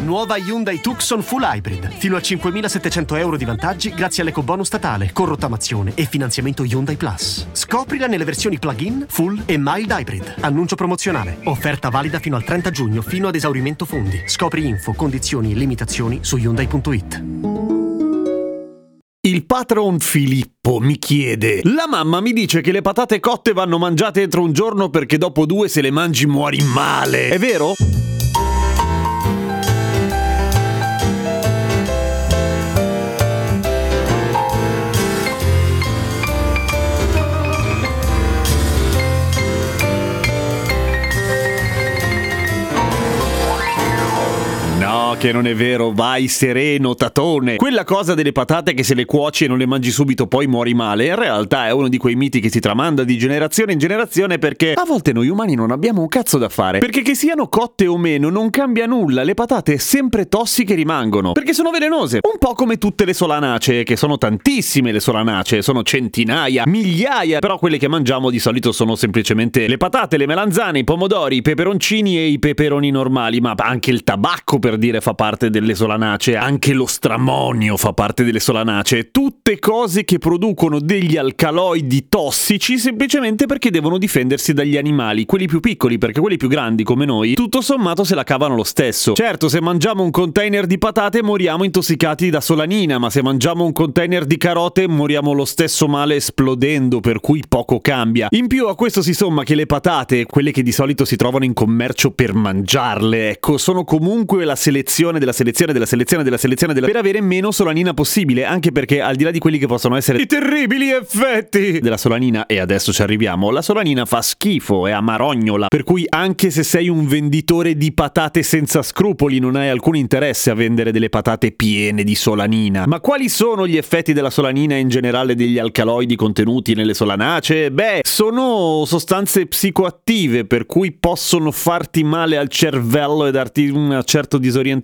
Nuova Hyundai Tucson Full Hybrid. Fino a 5.700 euro di vantaggi grazie all'ecobonus statale, con rottamazione e finanziamento Hyundai Plus. Scoprila nelle versioni plug-in, full e mild hybrid. Annuncio promozionale. Offerta valida fino al 30 giugno, fino ad esaurimento fondi. Scopri info, condizioni e limitazioni su Hyundai.it. Il patron Filippo mi chiede: La mamma mi dice che le patate cotte vanno mangiate entro un giorno perché dopo due se le mangi muori male. È vero? Che non è vero, vai sereno, tatone. Quella cosa delle patate che se le cuoci e non le mangi subito poi muori male, in realtà è uno di quei miti che si tramanda di generazione in generazione perché a volte noi umani non abbiamo un cazzo da fare. Perché che siano cotte o meno non cambia nulla, le patate sempre tossiche rimangono. Perché sono velenose. Un po' come tutte le solanacee, che sono tantissime le solanacee, sono centinaia, migliaia, però quelle che mangiamo di solito sono semplicemente le patate, le melanzane, i pomodori, i peperoncini e i peperoni normali, ma anche il tabacco per dire fa parte delle solanacee, anche lo stramonio fa parte delle solanacee, tutte cose che producono degli alcaloidi tossici semplicemente perché devono difendersi dagli animali, quelli più piccoli, perché quelli più grandi come noi, tutto sommato se la cavano lo stesso. Certo, se mangiamo un container di patate moriamo intossicati da solanina, ma se mangiamo un container di carote moriamo lo stesso male esplodendo, per cui poco cambia. In più a questo si somma che le patate, quelle che di solito si trovano in commercio per mangiarle, ecco, sono comunque la selezione della selezione della selezione della selezione della... per avere meno solanina possibile, anche perché al di là di quelli che possono essere i terribili effetti della solanina, e adesso ci arriviamo, la solanina fa schifo, è amarognola, per cui anche se sei un venditore di patate senza scrupoli non hai alcun interesse a vendere delle patate piene di solanina. Ma quali sono gli effetti della solanina e in generale degli alcaloidi contenuti nelle solanacee? Beh, sono sostanze psicoattive per cui possono farti male al cervello e darti un certo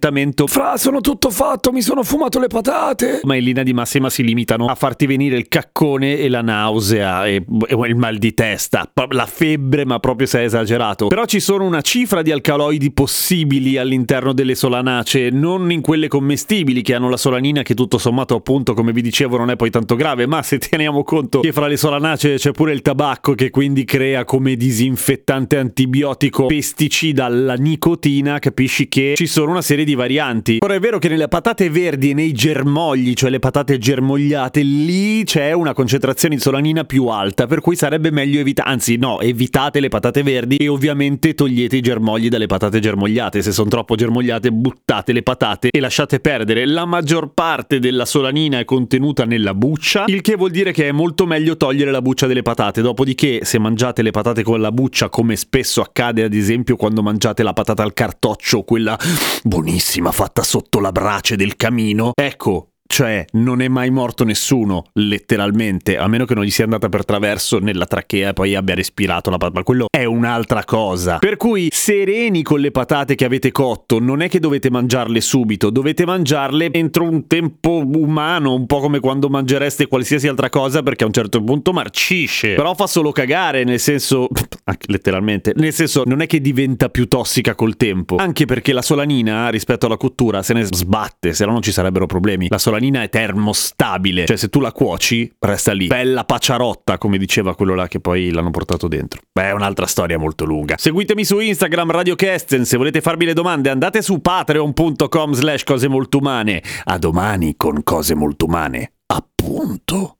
disorientamento. Fra, sono tutto fatto, mi sono fumato le patate. Ma in linea di massima si limitano a farti venire il caccone e la nausea e, e il mal di testa, la febbre, ma proprio se è esagerato. Però ci sono una cifra di alcaloidi possibili all'interno delle solanacee, non in quelle commestibili che hanno la solanina che tutto sommato appunto come vi dicevo non è poi tanto grave, ma se teniamo conto che fra le solanacee c'è pure il tabacco che quindi crea come disinfettante antibiotico pesticida la nicotina, capisci che ci sono una serie di varianti. Ora è vero che nelle patate verdi e nei germogli, cioè le patate germogliate, lì c'è una concentrazione di solanina più alta, per cui sarebbe meglio evitare, anzi no, evitate le patate verdi e ovviamente togliete i germogli dalle patate germogliate, se sono troppo germogliate buttate le patate e lasciate perdere. La maggior parte della solanina è contenuta nella buccia, il che vuol dire che è molto meglio togliere la buccia delle patate, dopodiché se mangiate le patate con la buccia, come spesso accade ad esempio quando mangiate la patata al cartoccio, quella buonissima fatta sotto la brace del camino, ecco, cioè, non è mai morto nessuno, letteralmente, a meno che non gli sia andata per traverso nella trachea e poi abbia respirato la patata. Quello è un'altra cosa. Per cui, sereni con le patate che avete cotto, non è che dovete mangiarle subito, dovete mangiarle entro un tempo umano, un po' come quando mangereste qualsiasi altra cosa, perché a un certo punto marcisce. Però fa solo cagare, nel senso, letteralmente, nel senso, non è che diventa più tossica col tempo. Anche perché la solanina, rispetto alla cottura, se ne sbatte, se no non ci sarebbero problemi. La solanina è termostabile, cioè se tu la cuoci resta lì. Bella paciarotta, come diceva quello là che poi l'hanno portato dentro. Beh, è un'altra storia molto lunga. Seguitemi su Instagram Radio Kesten, se volete farmi le domande andate su patreon.com slash cose molto umane. A domani con cose molto umane. Appunto.